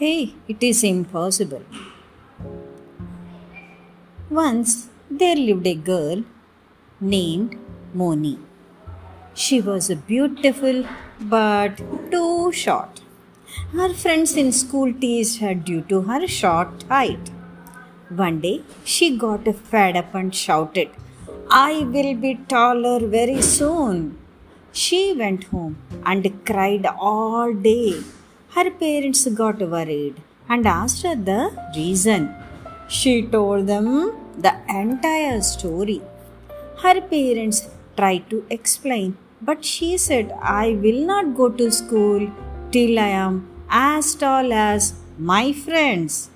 Hey, it is impossible. Once there lived a girl named Mona. She was beautiful but too short. Her friends in school teased her due to her short height. One day she got fed up and shouted, I will be taller very soon. She went home and cried all day. Her parents got worried and asked her the reason. She told them the entire story. Her parents tried to explain, but she said, I will not go to school till I am as tall as my friends.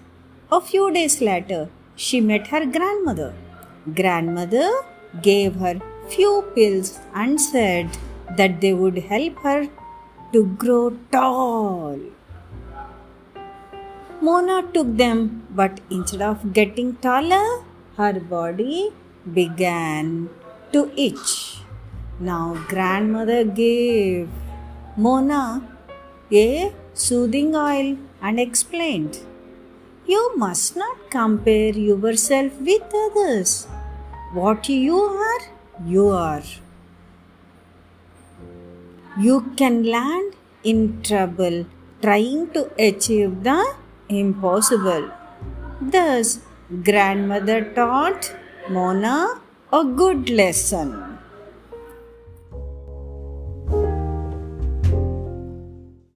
A few days later, she met her grandmother. Grandmother gave her few pills and said that they would help her to grow tall. Mona took them, but instead of getting taller, her body began to itch. Now, grandmother gave Mona a soothing oil and explained, You must not compare yourself with others. What you are, you are. You can land in trouble trying to achieve the impossible. Thus, grandmother taught Mona a good lesson.